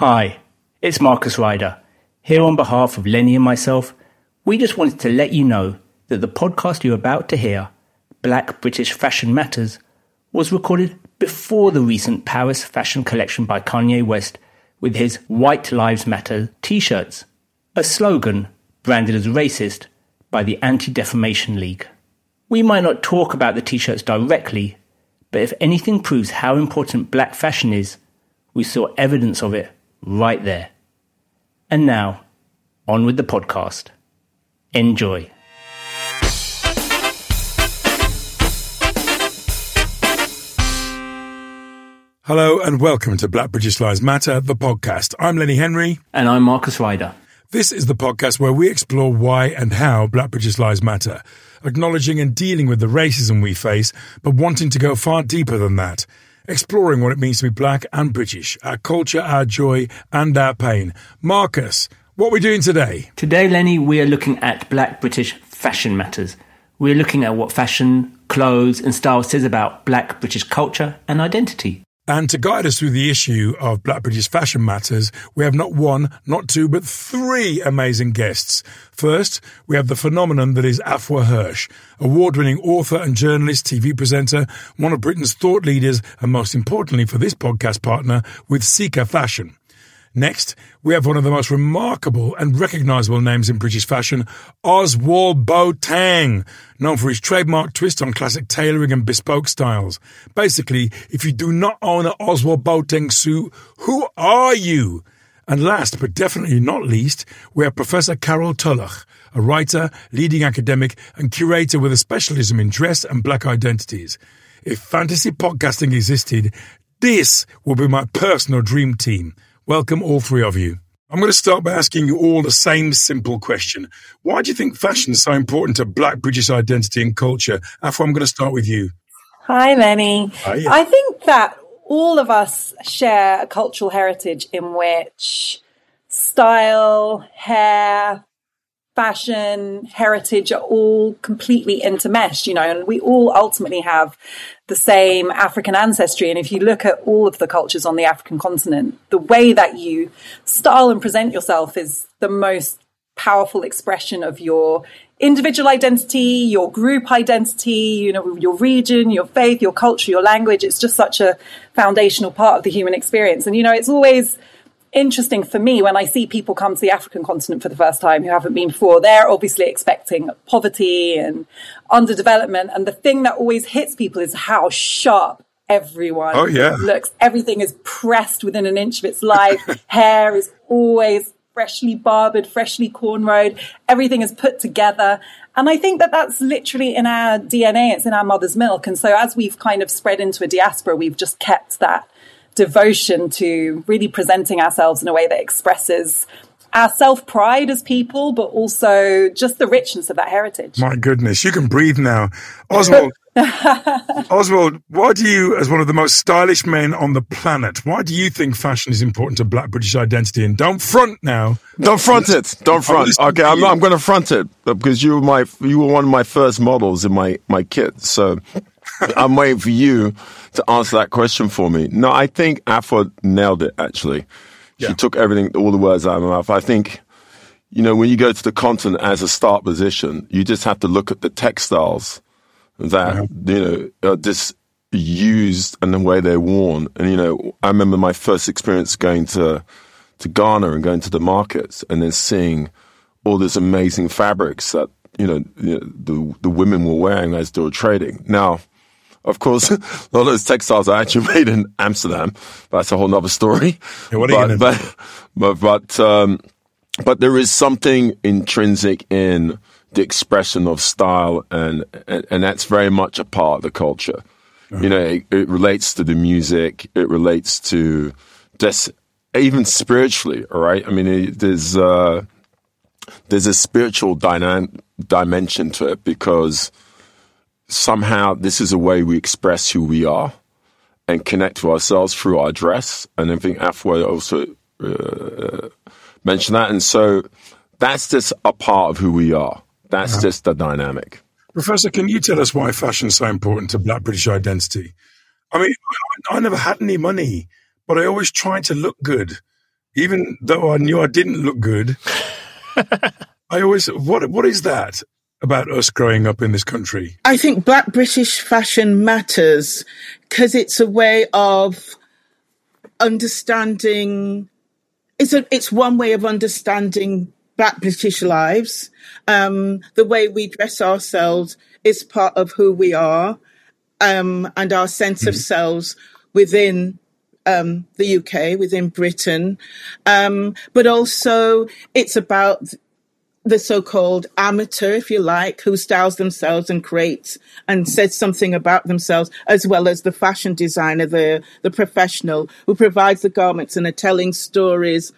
Hi, it's Marcus Ryder. Here on behalf of Lenny and myself, we just wanted to let you know that the podcast you're about to hear, Black British Fashion Matters, was recorded before the recent Paris fashion collection by Kanye West with his White Lives Matter t shirts, a slogan branded as racist by the Anti Defamation League. We might not talk about the t shirts directly, but if anything proves how important black fashion is, we saw evidence of it right there. And now, on with the podcast. Enjoy. Hello and welcome to Black British Lives Matter, the podcast. I'm Lenny Henry. And I'm Marcus Ryder. This is the podcast where we explore why and how Black British Lives Matter, acknowledging and dealing with the racism we face, but wanting to go far deeper than that. Exploring what it means to be black and British, our culture, our joy, and our pain. Marcus, what are we doing today? Today, Lenny, we are looking at black British fashion matters. We're looking at what fashion, clothes, and style says about black British culture and identity. And to guide us through the issue of Black British Fashion Matters, we have not one, not two, but three amazing guests. First, we have the phenomenon that is Afua Hirsch, award winning author and journalist, TV presenter, one of Britain's thought leaders, and most importantly for this podcast partner, with Sika Fashion. Next, we have one of the most remarkable and recognisable names in British fashion, Ozwald Boateng, known for his trademark twist on classic tailoring and bespoke styles. Basically, if you do not own an Ozwald Boateng suit, who are you? And last but definitely not least, we have Professor Carol Tulloch, a writer, leading academic, and curator with a specialism in dress and black identities. If fantasy podcasting existed, this would be my personal dream team. Welcome, all three of you. I'm going to start by asking you all the same simple question. Why do you think fashion is so important to black British identity and culture? Afua, I'm going to start with you. Hi, Lenny. Hi. I think that all of us share a cultural heritage in which style, hair, fashion, heritage are all completely intermeshed, you know, and we all ultimately have the same African ancestry. And if you look at all of the cultures on the African continent, the way that you style and present yourself is the most powerful expression of your individual identity, your group identity, you know, your region, your faith, your culture, your language. It's just such a foundational part of the human experience. And, you know, it's always, interesting for me when I see people come to the African continent for the first time who haven't been before. They're obviously expecting poverty and underdevelopment. And the thing that always hits people is how sharp everyone Oh, yeah. looks. Everything is pressed within an inch of its life. Hair is always freshly barbered, freshly cornrowed. Everything is put together. And I think that that's literally in our DNA. It's in our mother's milk. And so as we've kind of spread into a diaspora, we've just kept that devotion to really presenting ourselves in a way that expresses our self pride as people, but also just the richness of that heritage. My goodness, you can breathe now. Ozwald, Ozwald, why do you, as one of the most stylish men on the planet, why do you think fashion is important to black British identity? And don't front now. Don't front it. Don't front. Okay, I'm. I'm going to front it because you were my you were one of my first models in my my kit. So I'm waiting for you to answer that question for me. No, I think Afua nailed it. Actually, she Yeah. took everything, all the words out of my mouth. I think. You know, when you go to the continent as a start position, you just have to look at the textiles that you know are just used and the way they're worn. And you know, I remember my first experience going to to Ghana and going to the markets and then seeing all these amazing fabrics that you know, the the women were wearing as they were trading. Now, of course, a lot of those textiles are actually made in Amsterdam. That's a whole other story. Yeah, what are but, you but, but, but, um, but there is something intrinsic in the expression of style, and, and, and that's very much a part of the culture. Uh-huh. You know, it, it, relates to the music, it relates to this, even spiritually, all right? I mean, it, there's, uh, there's a spiritual dyna- dimension to it because somehow this is a way we express who we are and connect to ourselves through our dress. And I think Afua also uh, mentioned that. And so that's just a part of who we are. That's yeah. just the dynamic. Professor, can you tell us why fashion is so important to Black British identity? I mean, I, I never had any money, but I always tried to look good, even though I knew I didn't look good. I always what what is that about us growing up in this country? I think Black British fashion matters because it's a way of understanding. It's a it's one way of understanding Black British lives. Um, the way we dress ourselves is part of who we are, um, and our sense mm-hmm. of selves within um, the UK, within Britain. Um, but also, it's about the so-called amateur, if you like, who styles themselves and creates and says something about themselves, as well as the fashion designer, the the professional who provides the garments and are telling stories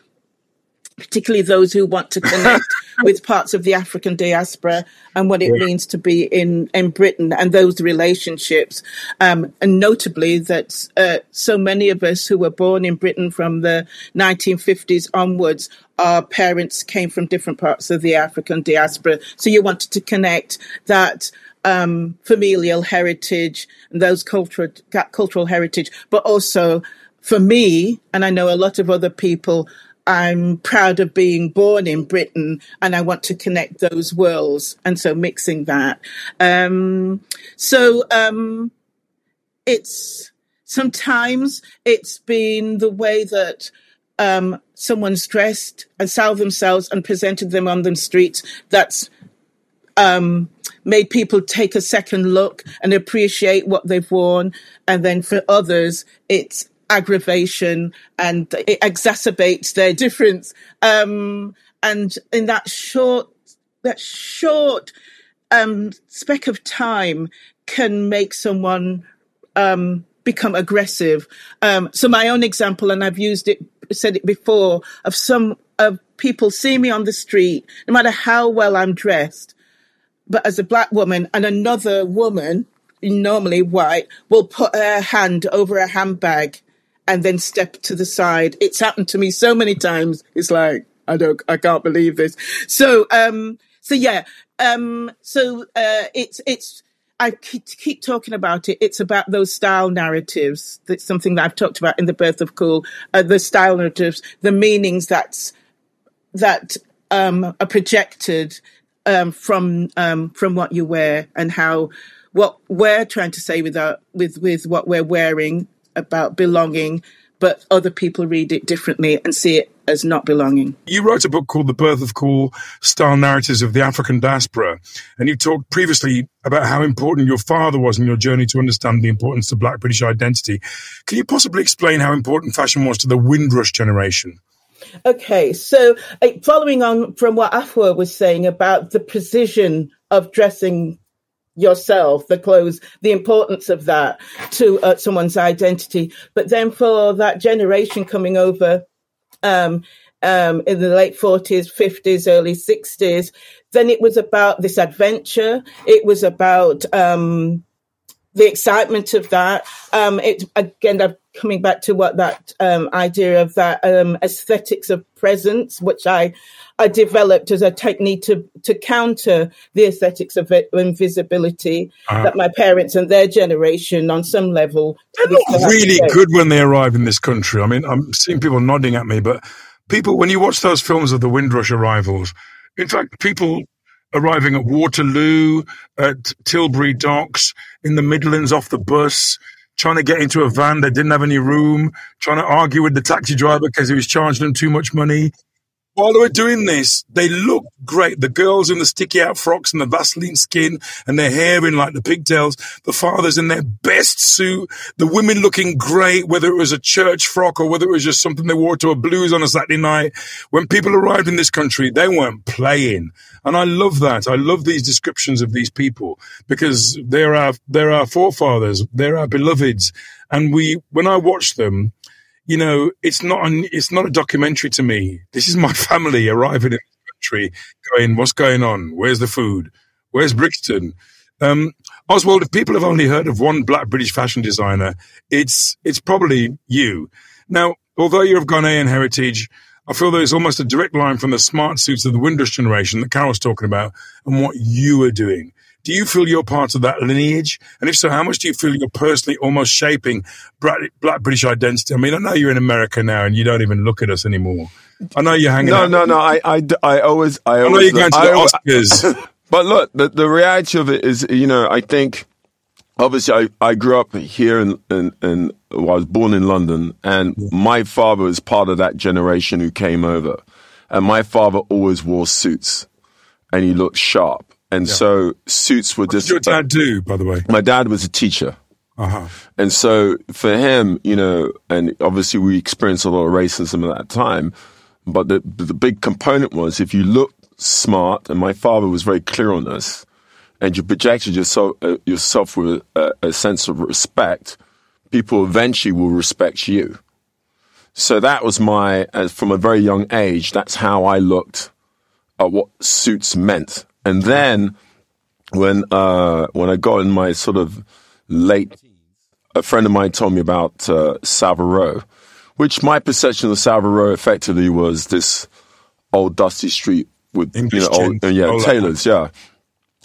particularly those who want to connect with parts of the African diaspora and what it means to be in, in Britain and those relationships. Um, and notably that uh, so many of us who were born in Britain from the 1950s onwards, our parents came from different parts of the African diaspora. So you wanted to connect that um, familial heritage and those cultural cultural heritage, but also for me, and I know a lot of other people I'm proud of being born in Britain and I want to connect those worlds. And so mixing that. Um, so, um, it's sometimes it's been the way that, um, someone's dressed and styled themselves and presented them on the streets that's, um, made people take a second look and appreciate what they've worn. And then for others, it's aggravation and it exacerbates their difference. Um, and in that short, that short um, speck of time can make someone um, become aggressive. Um, so my own example, and I've used it, said it before, of some of people see me on the street, no matter how well I'm dressed, but as a black woman and another woman, normally white, will put her hand over a handbag and then step to the side. It's happened to me so many times. It's like, I don't, I can't believe this. So, um, so yeah, um, so, uh, it's, it's, I keep, keep, talking about it. It's about those style narratives. That's something that I've talked about in the birth of cool. Uh, the style narratives, the meanings that's that um, are projected um, from um, from what you wear and how what we're trying to say with our, with with what we're wearing about belonging, but other people read it differently and see it as not belonging. You wrote a book called The Birth of Cool Style Narratives of the African Diaspora, and you talked previously about how important your father was in your journey to understand the importance of Black British identity. Can you possibly explain how important fashion was to the Windrush generation? Okay, so uh, following on from what Afua was saying about the precision of dressing yourself, the clothes, the importance of that to uh, someone's identity. But then for that generation coming over um, um, in the late 40s, 50s, early 60s, then it was about this adventure. It was about um, the excitement of that. Um, it again, I'm coming back to what that um, idea of that um, aesthetics of presence, which I I developed as a technique to to counter the aesthetics of invisibility uh-huh. that my parents and their generation, on some level, they're not really good when they arrive in this country. I mean, I'm seeing people nodding at me, but people, when you watch those films of the Windrush arrivals, in fact, people arriving at Waterloo, at Tilbury Docks, in the Midlands off the bus. trying to get into a van that didn't have any room, trying to argue with the taxi driver because he was charging them too much money. While they were doing this, they looked great. The girls in the sticky out frocks and the Vaseline skin and their hair in like the pigtails. The fathers in their best suit. The women looking great, whether it was a church frock or whether it was just something they wore to a blues on a Saturday night. When people arrived in this country, they weren't playing. And I love that. I love these descriptions of these people because they're our, they're our forefathers. They're our beloveds. And we, when I watch them, you know, it's not an, it's not a documentary to me. This is my family arriving in the country, going, "What's going on? Where's the food? Where's Brixton?" Um, Ozwald, if people have only heard of one black British fashion designer, it's it's probably you. Now, although you're of Ghanaian heritage, I feel there's almost a direct line from the smart suits of the Windrush generation that Carol's talking about and what you are doing. Do you feel you're part of that lineage? And if so, how much do you feel you're personally almost shaping black, British identity? I mean, I know you're in America now and you don't even look at us anymore. I know you're hanging no, out. No, no, I, I, I always, I, I always, know you're going to I, the Oscars. but look, the, the reality of it is, you know, I think, obviously, I, I grew up here in, in, in well, I was born in London, and my father was part of that generation who came over. And my father always wore suits and he looked sharp. And Yeah. so suits were What did just. your dad do, by the way? My dad was a teacher. Uh-huh. And so for him, you know, and obviously we experienced a lot of racism at that time, but the, the big component was if you look smart, and my father was very clear on this, and you projected yourself, uh, yourself with a, a sense of respect, people eventually will respect you. So that was my, as from a very young age, that's how I looked at what suits meant. And then when, uh, when I got in my sort of late a friend of mine told me about uh, Savile Row, which my perception of Savile effectively was this old dusty street with English you know old, uh, yeah all that tailors, yeah.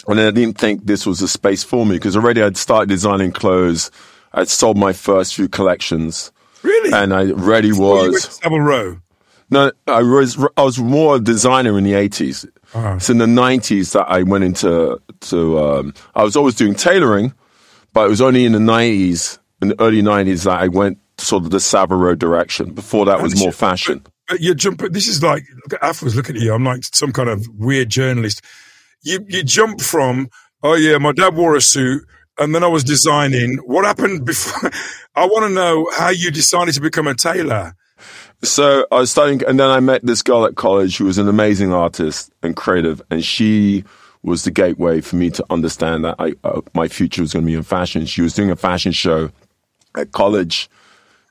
And then I didn't think this was a space for me because already I'd started designing clothes. I'd sold my first few collections, Really? and I already Well, was Savile Row. no, I was I was more a designer in the 80s Uh-huh. It's in the nineties that I went into to. Um, I was always doing tailoring, but it was only in the nineties, in the early nineties, that I went sort of the Savile Row direction. Before that was more fashion. But you jump. This is like look at Afros. Look at you. I'm like some kind of weird journalist. You you jump from oh yeah, my dad wore a suit, and then I was designing. What happened before? I want to know how you decided to become a tailor. So I was studying, and then I met this girl at college who was an amazing artist and creative, and she was the gateway for me to understand that I, uh, my future was going to be in fashion. She was doing a fashion show at college.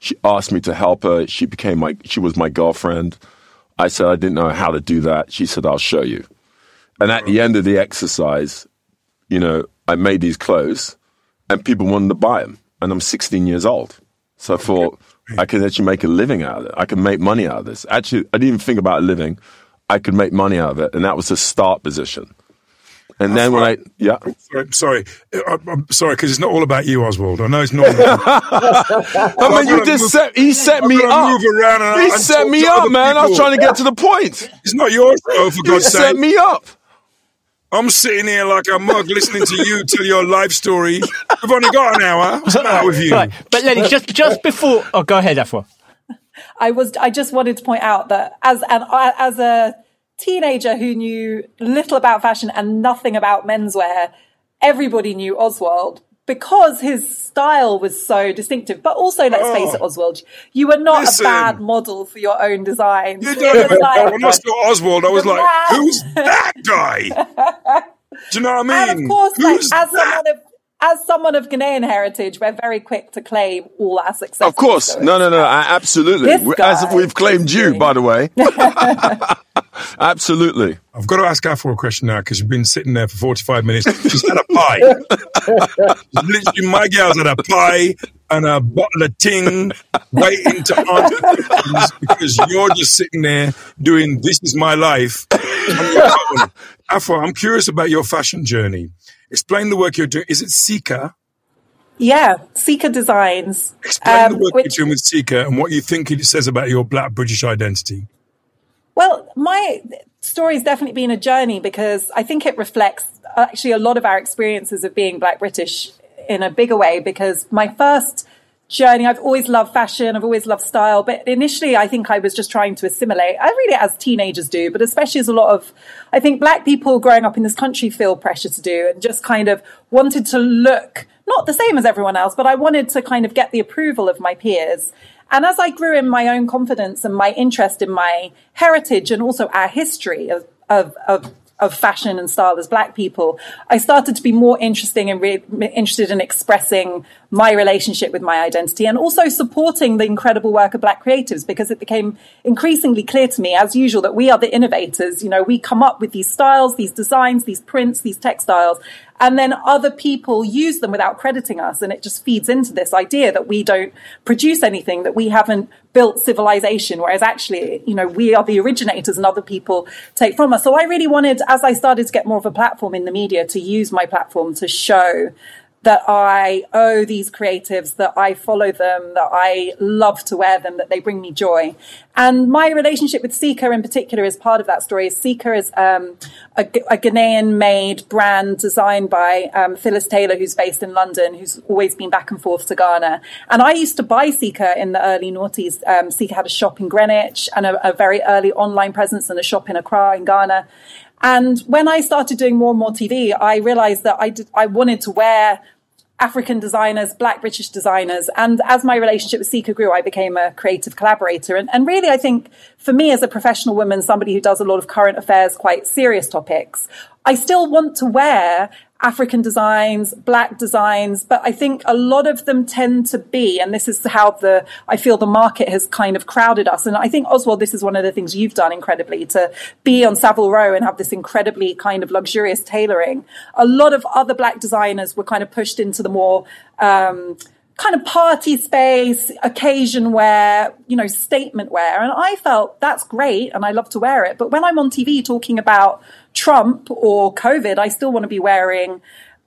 She asked me to help her. She became my, she was my girlfriend. I said I didn't know how to do that. She said, I'll show you. And at the end of the exercise, you know, I made these clothes and people wanted to buy them. And I'm 16 years old. So I thought I could actually make a living out of it. I could make money out of this. Actually, I didn't even think about living. I could make money out of it. And that was the start position. And then when I, yeah. Sorry, sorry, I'm sorry uh, because it's not all about you, Ozwald. I know it's not. I mean, you just set, he set I'm me up. move around and- He and set me up, man. I was trying to get to the point. it's not your show, for God's set me up. I'm sitting here like a mug listening to you tell your life story. We've only got an hour. What's the matter with you? Right, but Lenny, just just before, oh, go ahead, Afua. I was I just wanted to point out that as an as a teenager who knew little about fashion and nothing about menswear, everybody knew Ozwald because his style was so distinctive. But also, let's face it, oh. Ozwald, you were not Listen. a bad model for your own designs. You don't like- When I saw Ozwald, I was like, who's that guy? Do you know what I mean? and of course, like, Who's as that? someone of as someone of Ghanaian heritage, we're very quick to claim all our success. Of course. No, no, no. I, absolutely. This We- As guy we've claimed you, by the way. absolutely. I've got to ask Afua a question now because you've been sitting there for 45 minutes. She's had a pie. Literally, my gal's had a pie and a bottle of ting waiting to answer because you're just sitting there doing this is my life. on your own. Afua, I'm curious about your fashion journey. Explain the work you're doing. Is it Sika? Yeah, Sika Designs. Explain the um, work which- you're doing with Sika and what you think it says about your black British identity. Well, my story's definitely been a journey because I think it reflects actually a lot of our experiences of being Black British in a bigger way because my first journey. I've always loved fashion. I've always loved style. But initially, I think I was just trying to assimilate. I really, as teenagers do, but especially as a lot of, I think black people growing up in this country feel pressure to do and just kind of wanted to look not the same as everyone else, but I wanted to kind of get the approval of my peers. And as I grew in my own confidence and my interest in my heritage and also our history of, of, of of fashion and style as black people, I started to be more interesting and re- interested in expressing my relationship with my identity and also supporting the incredible work of black creatives because it became increasingly clear to me as usual that we are the innovators. You know we come up with these styles these designs these prints these textiles and then other people use them without crediting us. And it just feeds into this idea that we don't produce anything that we haven't built civilization whereas actually you know we are the originators and other people take from us. So i really wanted as i started to get more of a platform in the media to use my platform to show that I owe these creatives, that I follow them, that I love to wear them, that they bring me joy. And my relationship with Sika in particular is part of that story. Sika is um, a, a Ghanaian made brand designed by um, Phyllis Taylor, who's based in London, who's always been back and forth to Ghana. And I used to buy Sika in the early noughties. Um, Sika had a shop in Greenwich and a, a very early online presence and a shop in Accra in Ghana. And when I started doing more and more TV, I realized that I did, I wanted to wear African designers, black British designers. And as my relationship with Sika grew, I became a creative collaborator. And, and really, I think for me as a professional woman, somebody who does a lot of current affairs, quite serious topics, I still want to wear African designs, black designs, but I think a lot of them tend to be, and this is how the, I feel the market has kind of crowded us. And I think Ozwald, this is one of the things you've done incredibly to be on Savile Row and have this incredibly kind of luxurious tailoring. A lot of other black designers were kind of pushed into the more, um, kind of party space, occasion wear, you know, statement wear. And I felt that's great and I love to wear it. But when I'm on TV talking about Trump or COVID, I still want to be wearing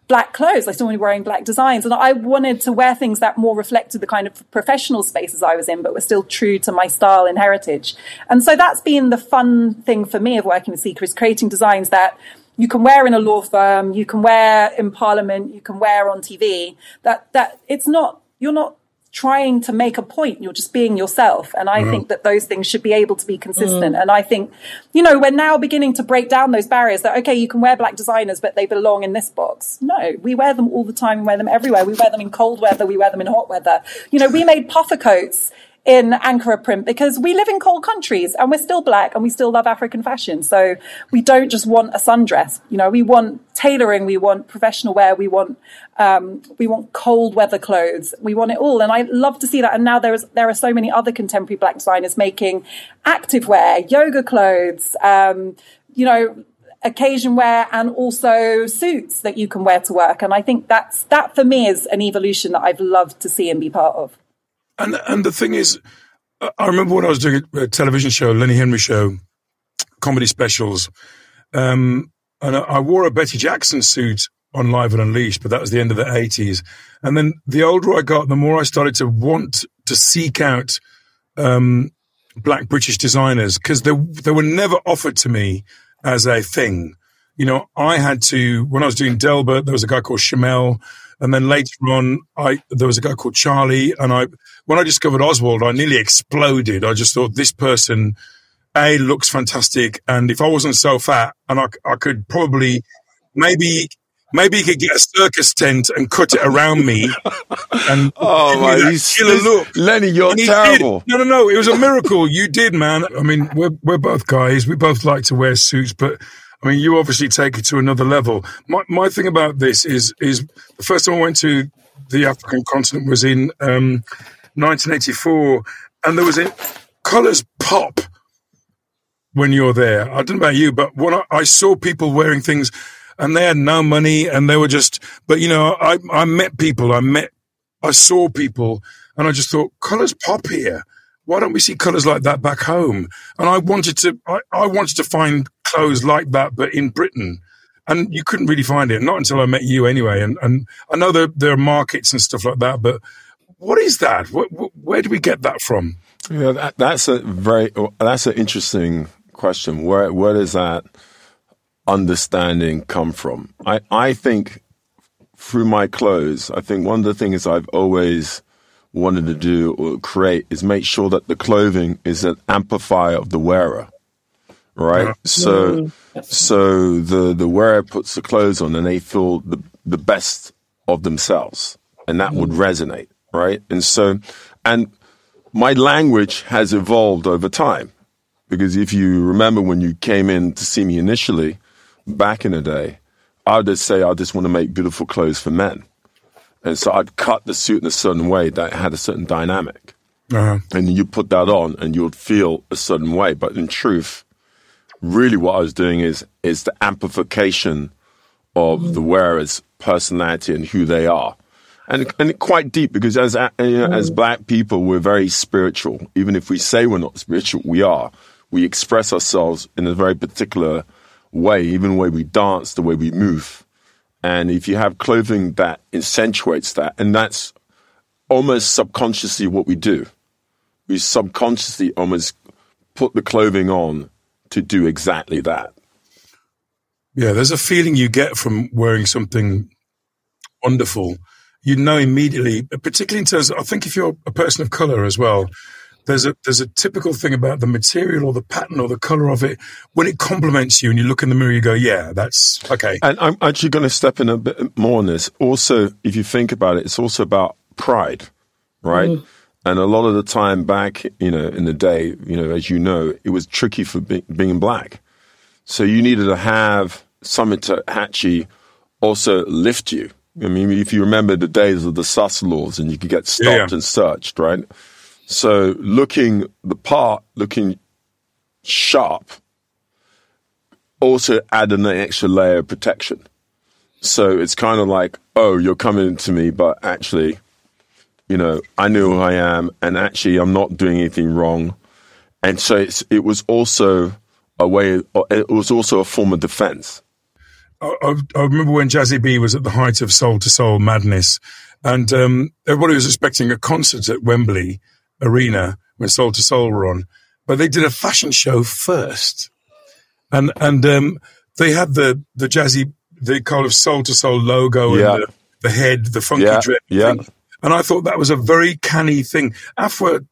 black clothes. I still want to be wearing black designs. And I wanted to wear things that more reflected the kind of professional spaces I was in, but were still true to my style and heritage. And so that's been the fun thing for me of working with Sika is creating designs that you can wear in a law firm, you can wear in parliament, you can wear on TV. That that it's not you're not trying to make a point. You're just being yourself. And I mm. think that those things should be able to be consistent. Mm. And I think, you know, we're now beginning to break down those barriers that, okay, you can wear black designers, but they belong in this box. No, we wear them all the time. We wear them everywhere. We wear them in cold weather. We wear them in hot weather. You know, we made puffer coats in Ankara print because we live in cold countries and we're still black and we still love African fashion. So we don't just want a sundress. You know, we want tailoring, we want professional wear, we want um, we want cold weather clothes, we want it all. And I love to see that. And now there is there are so many other contemporary black designers making active wear, yoga clothes, um, you know, occasion wear and also suits that you can wear to work. And I think that's that for me is an evolution that I've loved to see and be part of. And and the thing is, I remember when I was doing a television show, Lenny Henry show, comedy specials, um, and I wore a Betty Jackson suit on Live and Unleashed, but that was the end of the eighties. And then the older I got, the more I started to want to seek out um, black British designers because they they were never offered to me as a thing. You know, I had to when I was doing Delbert. There was a guy called Shamel and then later on, I there was a guy called Charlie, and I when I discovered Ozwald, I nearly exploded. I just thought this person, a looks fantastic, and if I wasn't so fat, and I I could probably maybe maybe he could get a circus tent and cut it around me. And oh my, killer look, Lenny, you're terrible. Did. No, no, no, it was a miracle. you did, man. I mean, we're we're both guys. We both like to wear suits, but I mean, you obviously take it to another level. My my thing about this is is the first time I went to the African continent was in um, 1984, and there was a colors pop when you're there. I don't know about you, but when I, I saw people wearing things and they had no money and they were just, but you know, I, I met people, I met, I saw people and I just thought colors pop here. Why don't we see colors like that back home? And I wanted to, I, I wanted to find clothes like that, but in Britain. And you couldn't really find it, not until I met you anyway. And, and I know there, there are markets and stuff like that, but what is that? Where, where do we get that from? Yeah, that, that's a very, oh, that's an interesting question. Where, where does that understanding come from? I, I think through my clothes, I think one of the things I've always wanted to do or create is make sure that the clothing is an amplifier of the wearer. Right? So mm, so the the wearer puts the clothes on and they feel the the best of themselves. And that would mm. resonate, right? And so and my language has evolved over time. Because if you remember when you came in to see me initially, back in the day, I would just say I just want to make beautiful clothes for men. And so I'd cut the suit in a certain way that had a certain dynamic. Uh-huh. And you put that on and you would feel a certain way. But in truth, really what I was doing is is the amplification of the wearer's personality and who they are. And, and quite deep because as uh, you know, as black people we're very spiritual. Even if we say we're not spiritual, we are. We express ourselves in a very particular way, even the way we dance, the way we move. And if you have clothing that accentuates that, and that's almost subconsciously what we do. We subconsciously almost put the clothing on to do exactly that. Yeah, there's a feeling you get from wearing something wonderful. You know immediately, particularly in terms of, I think if you're a person of color as well, there's a there's a typical thing about the material or the pattern or the color of it. When it complements you and you look in the mirror, you go, yeah, that's okay. And I'm actually going to step in a bit more on this. Also, if you think about it, it's also about pride, right? Mm. And a lot of the time back, you know, in the day, you know, as you know, it was tricky for be- being black. So you needed to have something to actually also lift you. I mean, if you remember the days of the sus laws and you could get stopped Yeah. and searched, right? So looking the part, looking sharp, also add an extra layer of protection. So it's kind of like, oh, you're coming to me, but actually, you know, I know who I am, and actually, I'm not doing anything wrong. And so it's, it was also a way, it was also a form of defense. I, I, remember when Jazzy B was at the height of Soul II Soul madness, and um, everybody was expecting a concert at Wembley Arena when Soul II Soul were on, but they did a fashion show first, and and um, they had the the Jazzy the kind of Soul II Soul logo Yeah. and the, the head, the funky Yeah, dread yeah. thing. and I thought that was a very canny thing. Afua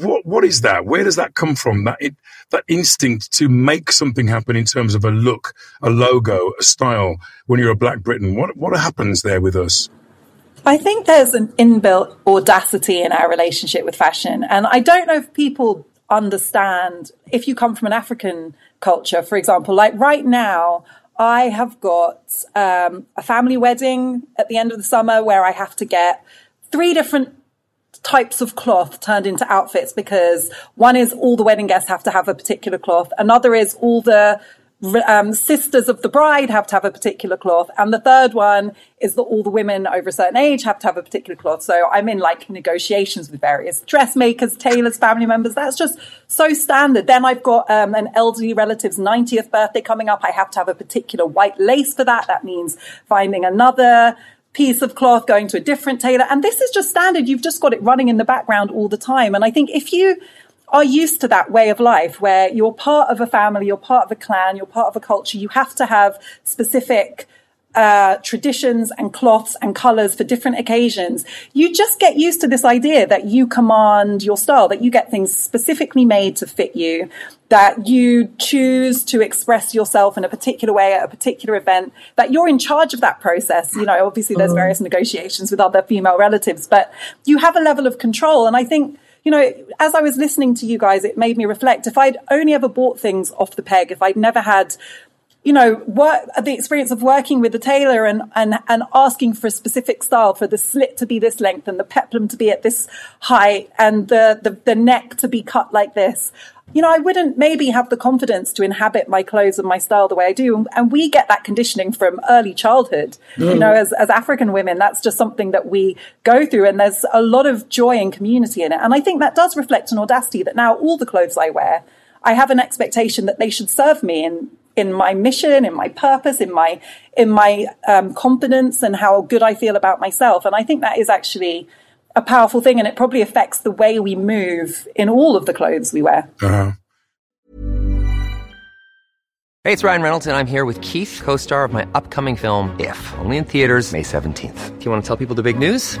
what what is that? Where does that come from? That it, that instinct to make something happen in terms of a look, a logo, a style. When you're a Black Briton? what what happens there with us? I think there's an inbuilt audacity in our relationship with fashion. And I don't know if people understand if you come from an African culture, for example, like right now, I have got um, a family wedding at the end of the summer where I have to get three different types of cloth turned into outfits because one is all the wedding guests have to have a particular cloth. Another is all the um, sisters of the bride have to have a particular cloth. And the third one is that all the women over a certain age have to have a particular cloth. So I'm in like negotiations with various dressmakers, tailors, family members. That's just so standard. Then I've got um, an elderly relative's 90th birthday coming up. I have to have a particular white lace for that. That means finding another piece of cloth going to a different tailor. And this is just standard. You've just got it running in the background all the time. And I think if you are used to that way of life where you're part of a family, you're part of a clan, you're part of a culture, you have to have specific uh, traditions and cloths and colors for different occasions. You just get used to this idea that you command your style, that you get things specifically made to fit you, that you choose to express yourself in a particular way at a particular event, that you're in charge of that process. You know, obviously there's various negotiations with other female relatives, but you have a level of control. And I think you know, as I was listening to you guys, it made me reflect. If I'd only ever bought things off the peg, if I'd never had, you know, work, the experience of working with the tailor and, and, and asking for a specific style, for the slit to be this length and the peplum to be at this height and the, the, the neck to be cut like this, you know, I wouldn't maybe have the confidence to inhabit my clothes and my style the way I do. And, and we get that conditioning from early childhood. You know, as, as African women, that's just something that we go through. And there's a lot of joy and community in it. And I think that does reflect an audacity that now all the clothes I wear, I have an expectation that they should serve me in, in my mission, in my purpose, in my, in my um, confidence and how good I feel about myself. And I think that is actually a powerful thing and it probably affects the way we move in all of the clothes we wear. Uh-huh. Hey, it's Ryan Reynolds, and I'm here with Keith, co star of my upcoming film, If, only in theaters, May 17th. Do you want to tell people the big news?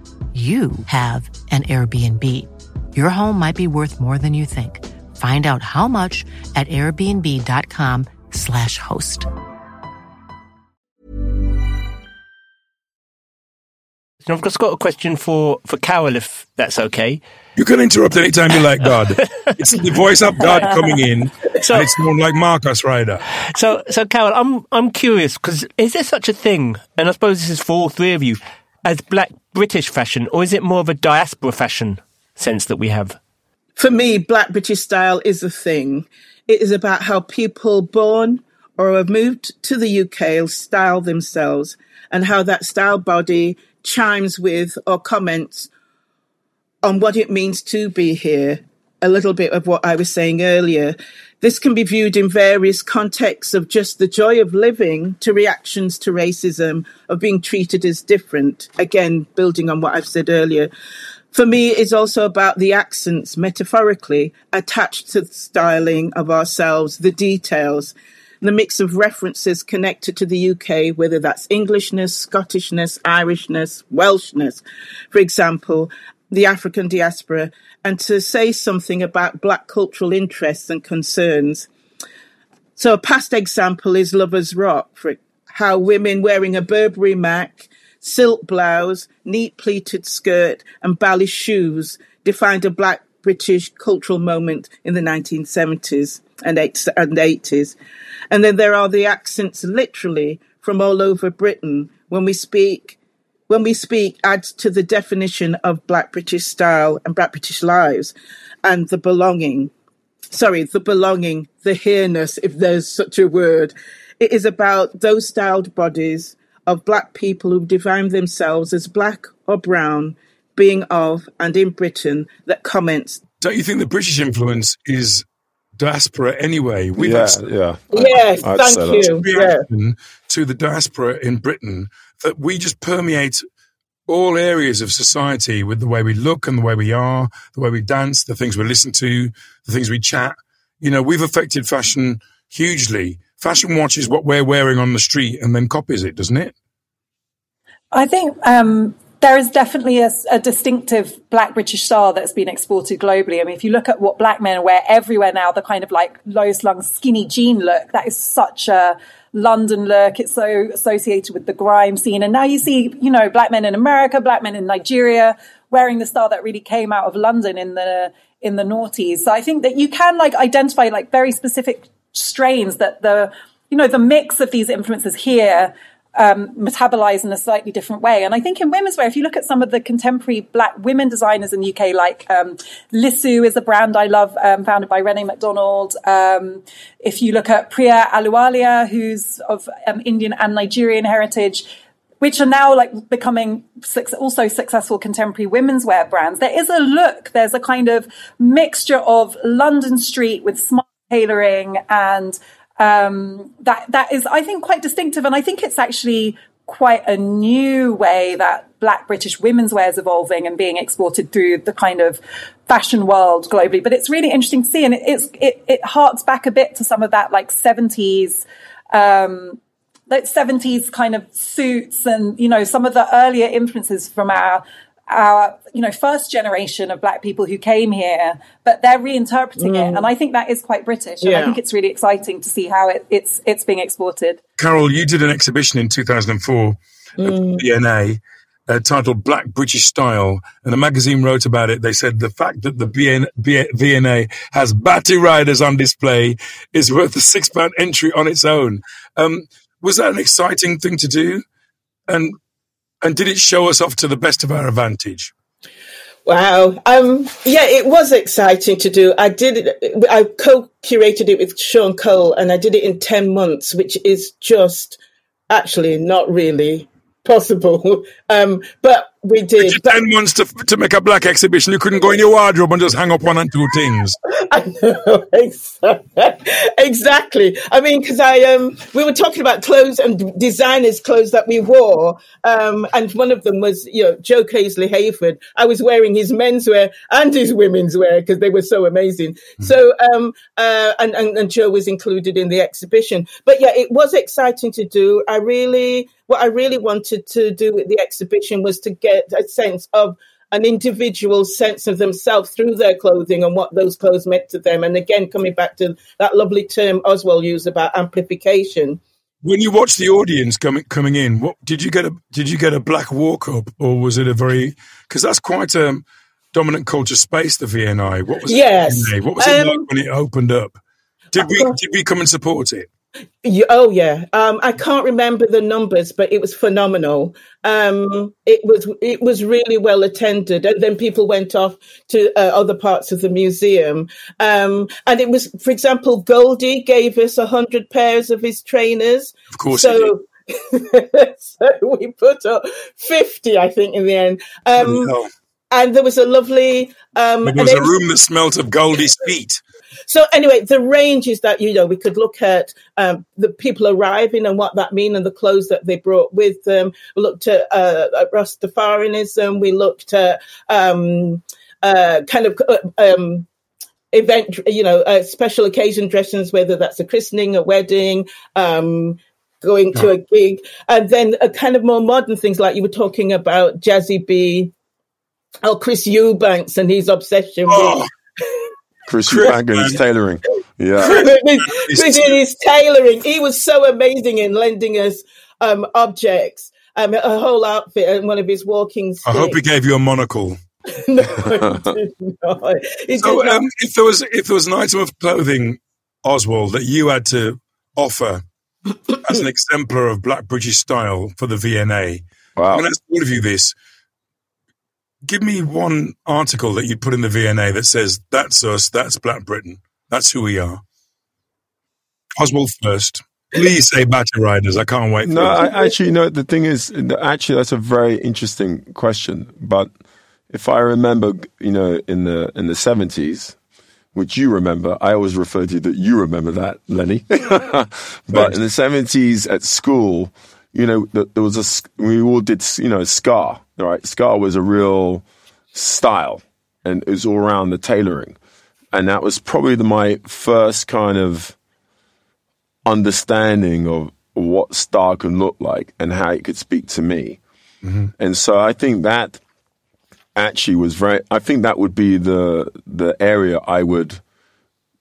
you have an Airbnb. Your home might be worth more than you think. Find out how much at airbnb.com/slash host. I've just got a question for, for Carol, if that's okay. You can interrupt anytime you like, God. it's the voice of God coming in, so, it's more like Marcus Ryder. So, so Carol, I'm I'm curious because is there such a thing? And I suppose this is for all three of you as Black British fashion, or is it more of a diaspora fashion sense that we have? For me, Black British style is a thing. It is about how people born or have moved to the UK style themselves and how that style body chimes with or comments on what it means to be here. A little bit of what I was saying earlier. This can be viewed in various contexts of just the joy of living to reactions to racism, of being treated as different. Again, building on what I've said earlier. For me, it's also about the accents, metaphorically, attached to the styling of ourselves, the details, the mix of references connected to the UK, whether that's Englishness, Scottishness, Irishness, Welshness, for example, the African diaspora, and to say something about Black cultural interests and concerns. So a past example is Lovers Rock, for how women wearing a Burberry Mac, silk blouse, neat pleated skirt, and bally shoes defined a Black British cultural moment in the 1970s and 80s. And then there are the accents literally from all over Britain when we speak when we speak adds to the definition of Black British style and Black British lives and the belonging. Sorry, the belonging, the here-ness, if there's such a word. It is about those styled bodies of Black people who define themselves as Black or Brown, being of and in Britain that comments. Don't you think the British influence is diaspora anyway. We've yeah, yeah. Yes, I'd thank you. Reaction yeah. to the diaspora in Britain that we just permeate all areas of society with the way we look and the way we are, the way we dance, the things we listen to, the things we chat. You know, we've affected fashion hugely. Fashion watches what we're wearing on the street and then copies it, doesn't it? I think um, there is definitely a, a, distinctive black British style that's been exported globally. I mean, if you look at what black men wear everywhere now, the kind of like low slung skinny jean look, that is such a London look. It's so associated with the grime scene. And now you see, you know, black men in America, black men in Nigeria wearing the style that really came out of London in the, in the noughties. So I think that you can like identify like very specific strains that the, you know, the mix of these influences here um, metabolized in a slightly different way. And I think in women's wear, if you look at some of the contemporary black women designers in the UK, like um, is a brand I love, um, founded by Renee McDonald. Um, if you look at Priya Ahluwalia, who's of um, Indian and Nigerian heritage, which are now like becoming also successful contemporary women's wear brands. There is a look, there's a kind of mixture of London street with smart tailoring and um, that that is, I think, quite distinctive. And I think it's actually quite a new way that Black British women's wear is evolving and being exported through the kind of fashion world globally. But it's really interesting to see, and it, it's it, it harks back a bit to some of that like seventies. Um, like 70s kind of suits and you know some of the earlier influences from our our you know first generation of black people who came here but they're reinterpreting mm. it and i think that is quite british and yeah. i think it's really exciting to see how it, it's it's being exported carol you did an exhibition in 2004 mm. V&A uh, titled Black British Style, and the magazine wrote about it. They said the fact that the BN, V&A has batty riders on display is worth a six pound entry on its own. Um, was that an exciting thing to do? And and did it show us off to the best of our advantage? Wow. Um, yeah, it was exciting to do. I did it, I co-curated it with Shaun Cole and I did it in 10 months, which is just actually not really possible. Um, but we did. But, ten months to, to make a black exhibition. You couldn't go in your wardrobe and just hang up one and two things. I know exactly. I mean, because I um, we were talking about clothes and designers' clothes that we wore, um, and one of them was you know Joe Casely Hayford. I was wearing his menswear and his women's wear because they were so amazing. Mm-hmm. So um, uh, and, and and Joe was included in the exhibition. But yeah, it was exciting to do. I really what I really wanted to do with the exhibition was to get a sense of an individual sense of themselves through their clothing and what those clothes meant to them. And again, coming back to that lovely term Ozwald used about amplification. When you watched the audience coming coming in, what did you get a did you get a black walk up or was it a very because that's quite a dominant culture space the V&A. What was yes. it? What was it um, like when it opened up? Did we did we come and support it? Oh yeah, um, I can't remember the numbers, but it was phenomenal. Um, it was it was really well attended, and then people went off to uh, other parts of the museum. Um, and it was, for example, Goldie gave us a hundred pairs of his trainers. Of course, so. so we put up 50 i think in the end um, oh, and there was a lovely um, there was a room that smelt of goldie's feet so anyway, the range is that you know we could look at um, the people arriving and what that mean and the clothes that they brought with them. We looked at, uh, at Rastafarianism. We looked at um, uh, kind of. Uh, um, event, you know, uh, special occasion dressings, whether that's a christening, a wedding, um, going to a gig, and then a kind of more modern things like you were talking about Jazzy B, oh, Chris Eubanks and his obsession oh. with Chris Eubanks tailoring. Yeah. Chris in his tailoring. He was so amazing in lending us um, objects, um, a whole outfit and one of his walking sticks. I hope he gave you a monocle. no, he so, um, if there was if there was an item of clothing, Ozwald, that you had to offer as an exemplar of Black British style for the V&A, wow. I'm going to ask all of you this: give me one article that you'd put in the V&A that says that's us, that's Black Britain, that's who we are. Ozwald first. Please say Batty Riders. I can't wait. no, I, actually, no. The thing is, actually, that's a very interesting question. But if I remember, you know, in the in the seventies, which you remember, I always refer to that you remember that, Lenny. but in the seventies at school, you know, there was a we all did, you know, ska right? Ska was a real style and it was all around the tailoring. And that was probably the, my first kind of understanding of what style can look like and how it could speak to me. Mm-hmm. And so I think that actually was very, I think that would be the, the area I would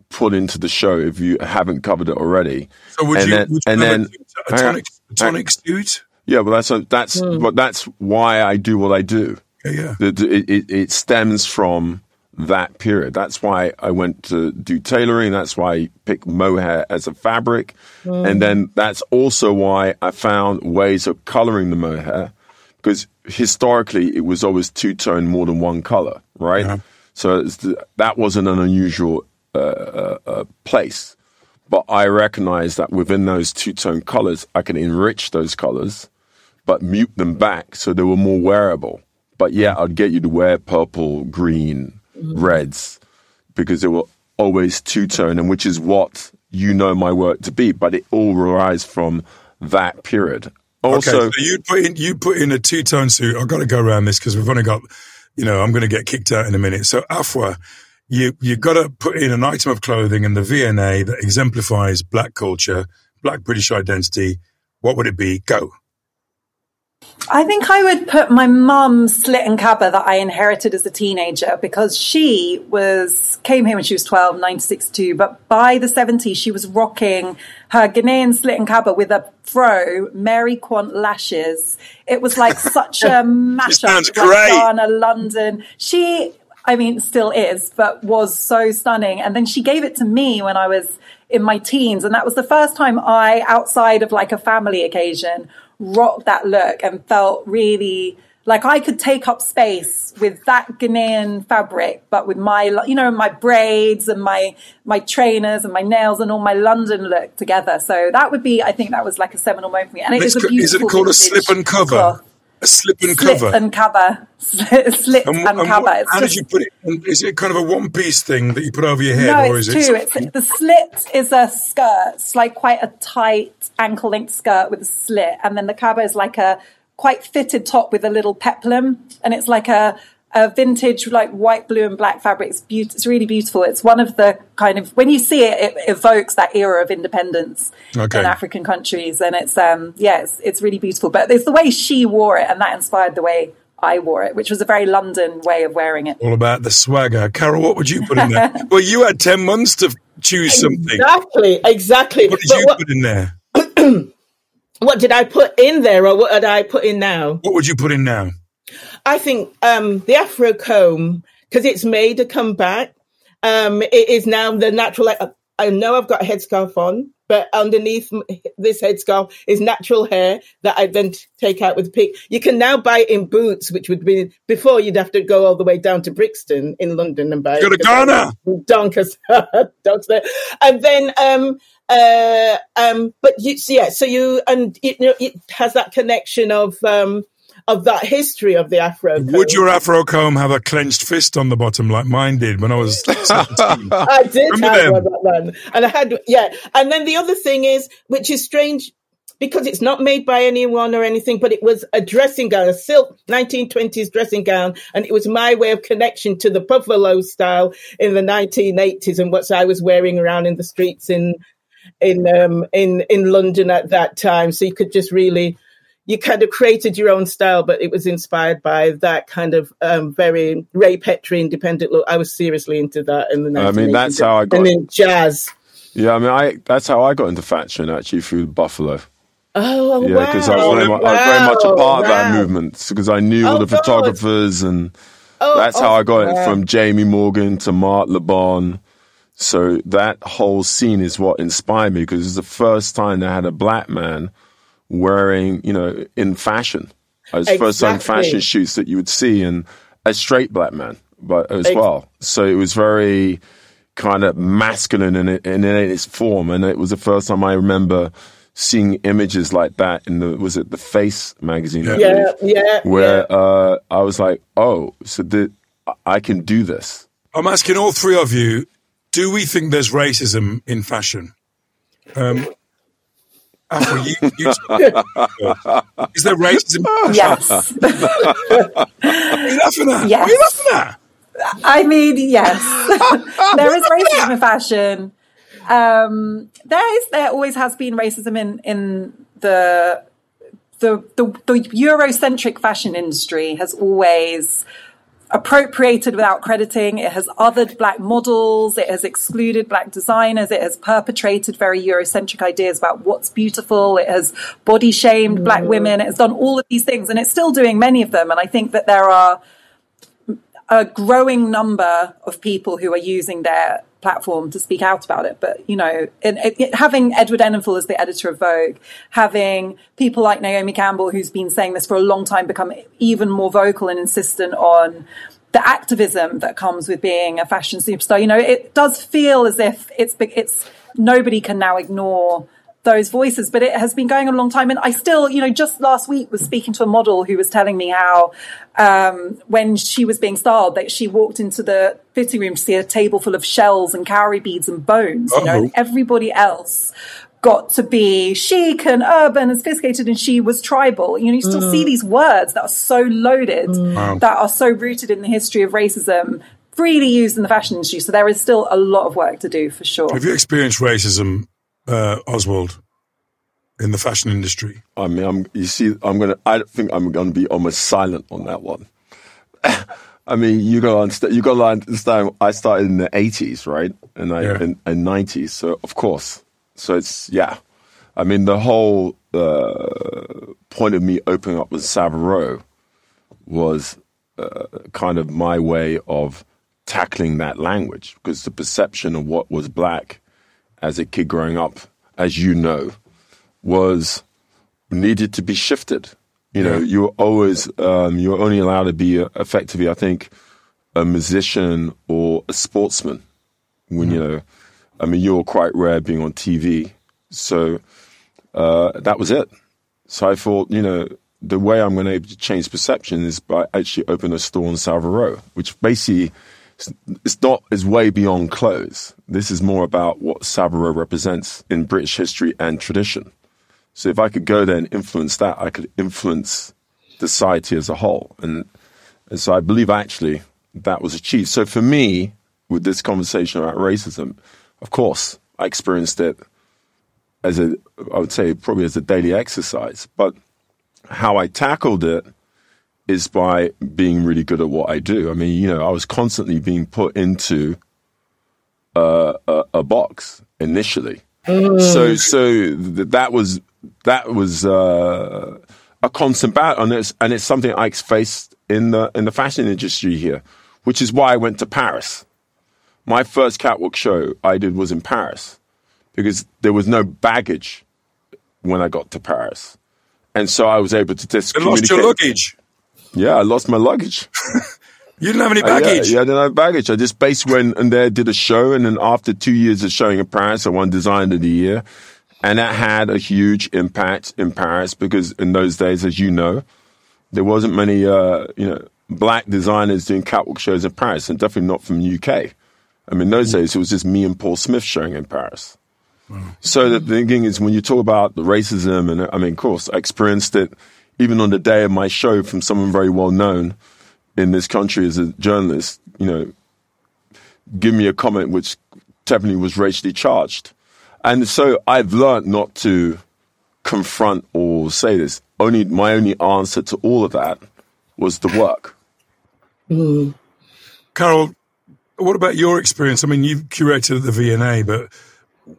put into the show if you haven't covered it already. So would and you, then, would you and then, a tonic, a tonic suit? Yeah, but that's a, that's mm. but that's why I do what I do. Yeah, yeah. It, it, it stems from that period. That's why I went to do tailoring. That's why I picked mohair as a fabric. Mm. And then that's also why I found ways of coloring the mohair because historically it was always two tone more than one color, right? Yeah. So the, that wasn't an unusual uh, uh, uh, place. But I recognize that within those two tone colors, I can enrich those colors, but mute them back so they were more wearable. But yeah, I'd get you to wear purple, green, mm-hmm. reds because they were always two tone, and which is what you know my work to be. But it all relies from that period. Also, okay, so you put in you put in a two tone suit. I've got to go around this because we've only got, you know, I'm going to get kicked out in a minute. So Afua, you you got to put in an item of clothing in the V&A that exemplifies black culture, black British identity. What would it be? Go. I think I would put my mum's slit and kaba that I inherited as a teenager because she was came here when she was 12, 1962, but by the 70s she was rocking her Ghanaian slit and kaba with a fro, Mary Quant lashes. It was like such a mashup, like Ghana, London. She, I mean, still is, but was so stunning. And then she gave it to me when I was in my teens, and that was the first time I, outside of like a family occasion, rocked that look and felt really like I could take up space with that Ghanaian fabric, but with my, you know, my braids and my, my trainers and my nails and all my London look together. So that would be, I think that was like a seminal moment for me. And it is a beautiful. Is it called a slip and cover? Cloth. A slip and slip cover. and cover. slip and, and, and cover. What, how just, did you put it? Is it kind of a one piece thing that you put over your head, no, or is it's two. it? It's, the slit is a skirt. It's like quite a tight ankle length skirt with a slit, and then the cover is like a quite fitted top with a little peplum, and it's like a a vintage like white, blue, and black fabrics. It's, be- it's really beautiful. It's one of the kind of when you see it, it evokes that era of independence okay. in African countries, and it's um yeah, it's, it's really beautiful. But it's the way she wore it, and that inspired the way I wore it, which was a very London way of wearing it. All about the swagger. Carol, what would you put in there? well, you had ten months to choose something. Exactly, exactly. What did but you what- put in there? what did I put in there, or what did I put in now? What would you put in now? I think um, the Afro comb, because it's made a comeback. Um, it is now the natural. Like, I know I've got a headscarf on, but underneath this headscarf is natural hair that I then take out with a pick. You can now buy it in boots, which would be before you'd have to go all the way down to Brixton in London and buy. Go to Ghana, Donkers, dogs there, and then um, uh, um, but you, yeah, so you and it, you know, it has that connection of um, of that history of the Afro. Comb. Would your Afro comb have a clenched fist on the bottom like mine did when I was 17? I did Remember have them? one then. And I had, yeah. And then the other thing is, which is strange, because it's not made by anyone or anything, but it was a dressing gown, a silk 1920s dressing gown. And it was my way of connection to the buffalo style in the 1980s and what I was wearing around in the streets in, in, um, in, in London at that time. So you could just really, you kind of created your own style, but it was inspired by that kind of um, very Ray Petri independent look. I was seriously into that in the 1980s. I mean, that's how I got. And then jazz. Yeah, I mean, I that's how I got into fashion actually through Buffalo. Oh, yeah, because wow. I, was very much, I was very much a part wow. of that movement because I knew oh, all the God. photographers, and oh, that's how I got it from Jamie Morgan to Mark Lebon. So that whole scene is what inspired me because it's the first time they had a black man wearing, you know, in fashion. As exactly. first time fashion shoots that you would see in a straight black man, but as well. So it was very kind of masculine in, it, in its form. And it was the first time I remember seeing images like that in the, was it the Face magazine? Yeah, yeah, yeah. Where yeah. Uh, I was like, oh, so the, I can do this. I'm asking all three of you, do we think there's racism in fashion? Um, Afua, you, you is there racism? Yes. Are you laughing at? Yes. Are you laughing at? I mean, yes. there is racism in fashion. Um, there is, there always has been racism in, in the, the, the, the Eurocentric fashion industry has always appropriated without crediting. It has othered black models. It has excluded black designers. It has perpetrated very Eurocentric ideas about what's beautiful. It has body shamed mm. black women. It has done all of these things and it's still doing many of them. And I think that there are, a growing number of people who are using their platform to speak out about it. But, you know, it, it, having Edward Enninful as the editor of Vogue, having people like Naomi Campbell, who's been saying this for a long time, become even more vocal and insistent on the activism that comes with being a fashion superstar. You know, it does feel as if it's, it's, nobody can now ignore those voices, but it has been going on a long time. And I still, you know, just last week was speaking to a model who was telling me how, um, when she was being styled, that she walked into the fitting room to see a table full of shells and cowrie beads and bones, you know, everybody else got to be chic and urban and sophisticated and she was tribal. You know, you still mm. see these words that are so loaded, mm. that are so rooted in the history of racism, freely used in the fashion industry. So there is still a lot of work to do for sure. Have you experienced racism uh, Ozwald, in the fashion industry? I mean, I'm, you see, I'm gonna. I think I'm gonna be almost silent on that one. I mean, you got to understand. You got to understand. I started in the '80s, right, and I yeah. in, in '90s. So of course, so it's yeah. I mean, the whole uh, point of me opening up with Savile Row was uh, kind of my way of tackling that language because the perception of what was black as a kid growing up, as you know, was needed to be shifted. You know, you were always um, you were only allowed to be effectively, I think, a musician or a sportsman. When mm. you know, I mean, you were quite rare being on TV, so uh, that was it. So I thought, you know, the way I'm going to be to change perception is by actually opening a store in Savile Row, which basically it's not is way beyond clothes. This is more about what Row represents in British history and tradition. So if I could go there and influence that, I could influence society as a whole. And, and so I believe actually that was achieved. So for me, with this conversation about racism, of course, I experienced it as a, I would say probably as a daily exercise. But how I tackled it is by being really good at what I do. I mean, you know, I was constantly being put into uh, a, a, box initially. Mm. So, so th- that was that was uh, a constant battle, and it's and it's something I faced in the in the fashion industry here, which is why I went to Paris. My first catwalk show I did was in Paris because there was no baggage when I got to Paris, and so I was able to just. You lost your luggage. Yeah, I lost my luggage. you didn't have any baggage? Uh, yeah, yeah, I didn't have baggage. I just basically went and there, did a show, and then after two years of showing in Paris, I won Design of the Year. And that had a huge impact in Paris because in those days, as you know, there wasn't many, uh, you know, black designers doing catwalk shows in Paris, and definitely not from the UK. I mean, those days, it was just me and Paul Smith showing in Paris. So the thing is, when you talk about the racism, and I mean, of course, I experienced it even on the day of my show from someone very well known in this country as a journalist, you know, give me a comment which definitely was racially charged. And so I've learned not to confront or say this. Only my only answer to all of that was the work. Mm. Carol, what about your experience? I mean, you've curated at the V&A, but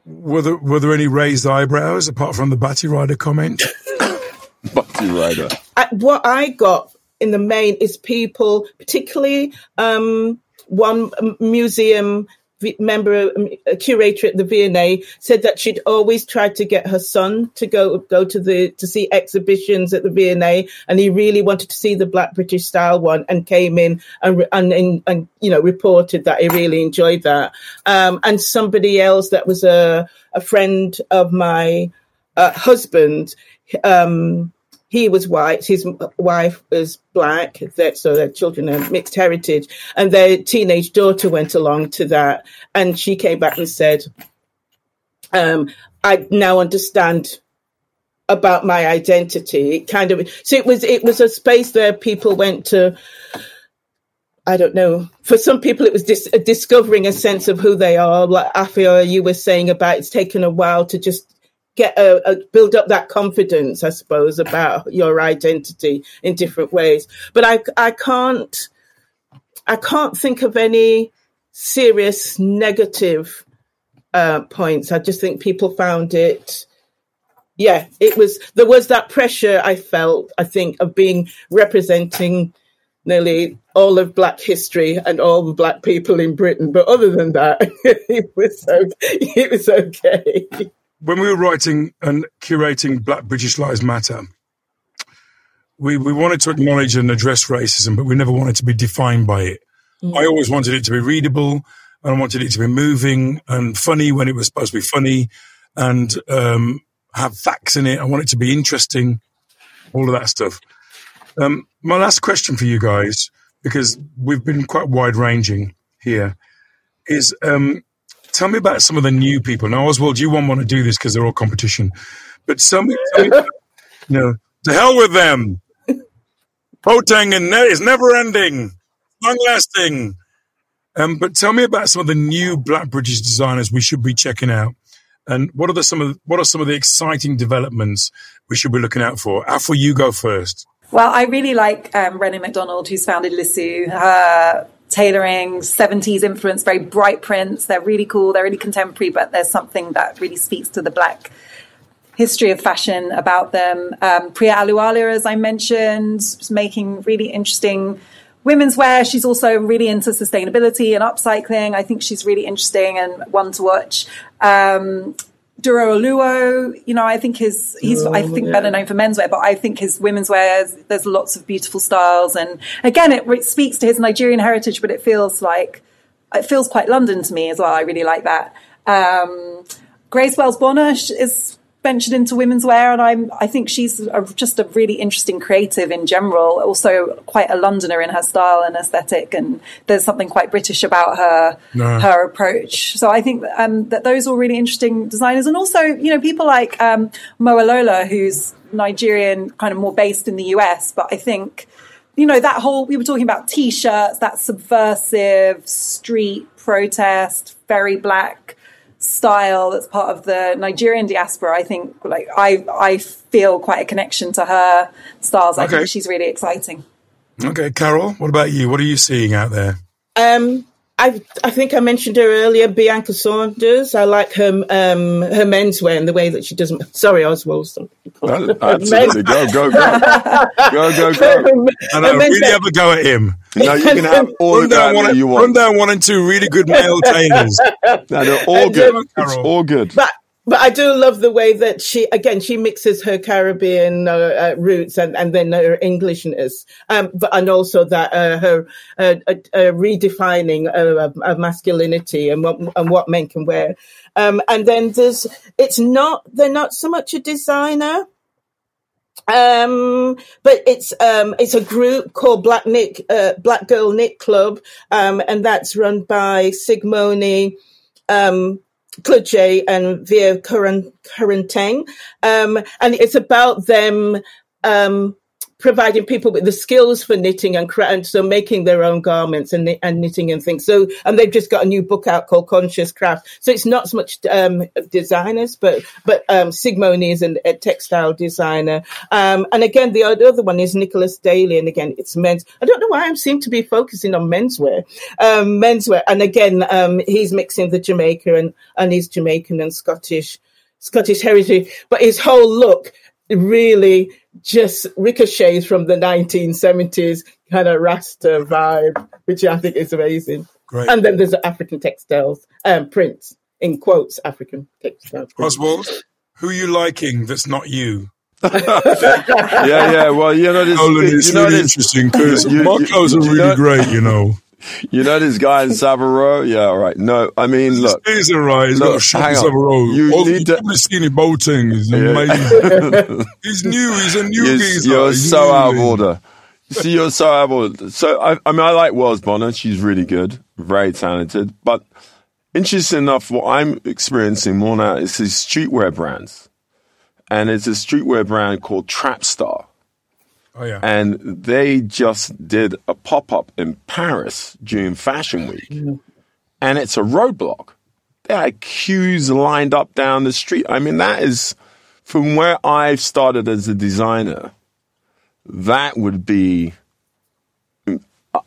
were there, were there any raised eyebrows apart from the Batty Rider comment? Rider. what I got in the main is people, particularly um, one museum member, um, a curator at the V&A, said that she'd always tried to get her son to go go to the to see exhibitions at the V&A, and he really wanted to see the Black British style one, and came in and and and, and you know reported that he really enjoyed that. Um, and somebody else that was a a friend of my uh, husband um, he was white, his wife was black, that, so their children are mixed heritage. And their teenage daughter went along to that. And she came back and said, um, I now understand about my identity. It kind of, so it was, it was a space where people went to, I don't know. For some people, it was dis- discovering a sense of who they are. Like Afua, you were saying about it's taken a while to just get a, a, build up that confidence, I suppose, about your identity in different ways. But I I can't I can't think of any serious negative uh, points. I just think people found it. Yeah, it was. There was that pressure I felt. I think of being representing nearly all of Black history and all the Black people in Britain. But other than that, it was. It was okay. When we were writing and curating Black British Lives Matter, we, we wanted to acknowledge and address racism, but we never wanted to be defined by it. Mm. I always wanted it to be readable, and I wanted it to be moving and funny when it was supposed to be funny, and um, have facts in it. I want it to be interesting, all of that stuff. Um, my last question for you guys, because we've been quite wide ranging here, is um, tell me about some of the new people. Now, Ozwald, you won't want to do this because they're all competition, but some, me, you know, to hell with them. Boateng and ne- is never ending, long lasting. Um, but tell me about some of the new Black British designers we should be checking out, and what are the some of the, what are some of the exciting developments we should be looking out for? Afua, you go first. Well, I really like um, Renin MacDonald, who's founded Lissu. Her tailoring, 70s influence, very bright prints. They're really cool. They're really contemporary, but there's something that really speaks to the black history of fashion about them. Um, Priya Ahluwalia, as I mentioned, making really interesting women's wear. She's also really into sustainability and upcycling. I think she's really interesting and one to watch. Um, Duro Olowu, you know, I think his he's oh, I think yeah. better known for menswear, but I think his women's wear there's lots of beautiful styles, and again, it, it speaks to his Nigerian heritage, but it feels like it feels quite London to me as well. I really like that. Um, Grace Wales Bonner is ventured into women's wear, and I'm I think she's a, just a really interesting creative in general. Also, quite a Londoner in her style and aesthetic, and there's something quite British about her no. her approach. So I think um, that those are really interesting designers, and also you know people like um, Mowalola, who's Nigerian, kind of more based in the US, but I think. You know, that whole, we were talking about t shirts, that subversive street protest, very black style that's part of the Nigerian diaspora. I think like I I feel quite a connection to her styles. I okay. think she's really exciting. Okay, Carol, what about you? What are you seeing out there? Um, I I think I mentioned her earlier, Bianca Saunders. I like her um, her menswear and the way that she doesn't. Sorry, Ozwald. Absolutely, go go go go go go. And I really have a go at him. No, you can have all run down one, you want. Run down one and two really good male tailors. no, they're all good. It's all good. But but I do love the way that she, again, she mixes her Caribbean uh, uh, roots and, and then her Englishness, um, but, and also that uh, her uh, uh, uh redefining of masculinity and what and what men can wear. Um, and then there's, it's not, they're not so much a designer. Um, but it's um, it's a group called Black Knit Black Girl Knit Club, um, and that's run by Sigmoni. Um, Kluge and Via Currenteng. Um, and it's about them, um, providing people with the skills for knitting and, and so making their own garments and, and knitting and things. So, and they've just got a new book out called Conscious Craft. So it's not so much, um, designers, but, but, um, Sigmoni is an, a textile designer. Um, and again, the other one is Nicholas Daley. And again, it's men's. I don't know why I seem to be focusing on menswear, um, menswear. And again, um, he's mixing the Jamaica and, and his Jamaican and Scottish, Scottish heritage, but his whole look really just ricochets from the 1970s kind of Rasta vibe, which I think is amazing. Great. And then there's the African textiles, um, prints, in quotes, African textiles. Ozwald, who are you liking that's not you? yeah, yeah. Well, you know, this, Nolan, it's you know, really this, interesting because my clothes are really know, great, you know. You know this guy in Savile Yeah, all right. No, I mean, look. He's all right. He's look, got a shop in Savile You oh, need to... You've seen him bolting. He's amazing. he's new. He's a new You're, you're so new. out of order. See, you're so out of order. So, I, I mean, I like Wales Bonner. She's really good, very talented. But interesting enough, what I'm experiencing more now is these streetwear brands. And it's a streetwear brand called Trapstar Oh, yeah. And they just did a pop up in Paris during Fashion Week. Mm. And it's a roadblock. There are queues lined up down the street. I mean, that is from where I've started as a designer, that would be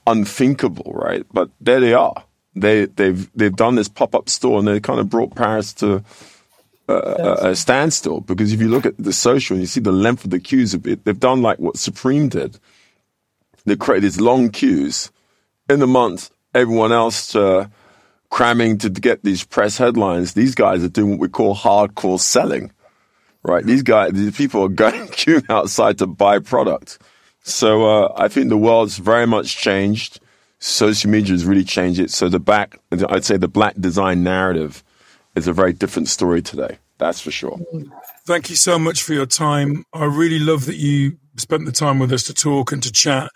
unthinkable, right? But there they are. They, they've, they've done this pop up store and they kind of brought Paris to a, a, standstill because if you look at the social and you see the length of the queues, it, they've done like what Supreme did They created these long queues. In the month, everyone else uh, cramming to get these press headlines. These guys are doing what we call hardcore selling, right? These guys, these people are going queuing outside to buy product. So uh, I think the world's very much changed. Social media has really changed it. So the back, I'd say the black design narrative is a very different story today. That's for sure. Thank you so much for your time. I really love that you spent the time with us to talk and to chat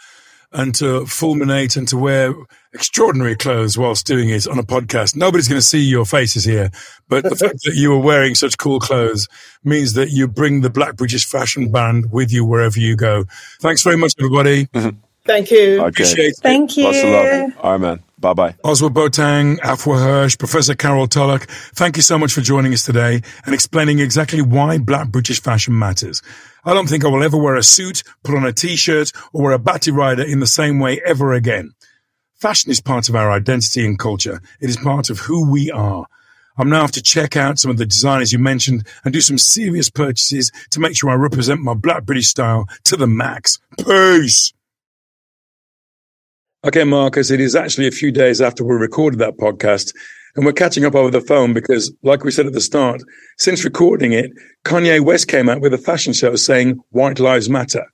and to fulminate and to wear extraordinary clothes whilst doing it on a podcast. Nobody's going to see your faces here, but the fact that you are wearing such cool clothes means that you bring the Black British Fashion Band with you wherever you go. Thanks very much, everybody. Mm-hmm. Thank you. Okay. Appreciate it. Thank you. Lots of love. All right, man. Bye bye. Ozwald Boateng, Afua Hirsch, Professor Carol Tulloch, thank you so much for joining us today and explaining exactly why black British fashion matters. I don't think I will ever wear a suit, put on a t-shirt, or wear a batty rider in the same way ever again. Fashion is part of our identity and culture. It is part of who we are. I'm now have to check out some of the designers you mentioned and do some serious purchases to make sure I represent my black British style to the max. Peace! Okay, Marcus, it is actually a few days after we recorded that podcast, and we're catching up over the phone because, like we said at the start, since recording it, Kanye West came out with a fashion show saying White Lives Matter.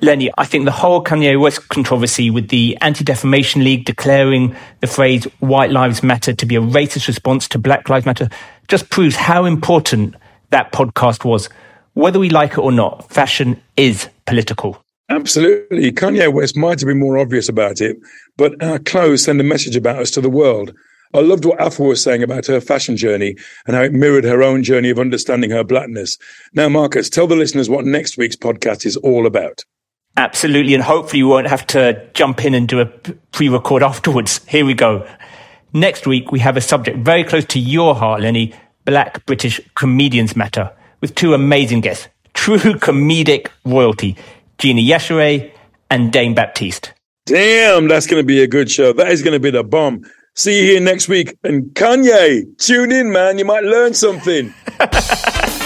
Lenny, I think the whole Kanye West controversy with the Anti Defamation League declaring the phrase White Lives Matter to be a racist response to Black Lives Matter just proves how important that podcast was. Whether we like it or not, fashion is political. Absolutely. Kanye West might have been more obvious about it, but our clothes send a message about us to the world. I loved what Afua was saying about her fashion journey and how it mirrored her own journey of understanding her blackness. Now, Marcus, tell the listeners what next week's podcast is all about. Absolutely. And hopefully, we won't have to jump in and do a pre record afterwards. Here we go. Next week, we have a subject very close to your heart, Lenny Black British Comedians Matter, with two amazing guests, true comedic royalty, Gina Yashere and Dane Baptiste. Damn, that's going to be a good show. That is going to be the bomb. See you here next week. And Kanye, tune in, man. You might learn something.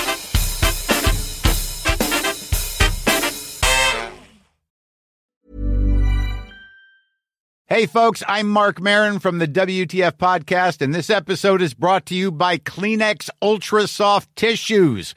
Hey, folks, I'm Marc Maron from the WTF Podcast, and this episode is brought to you by Kleenex Ultra Soft Tissues,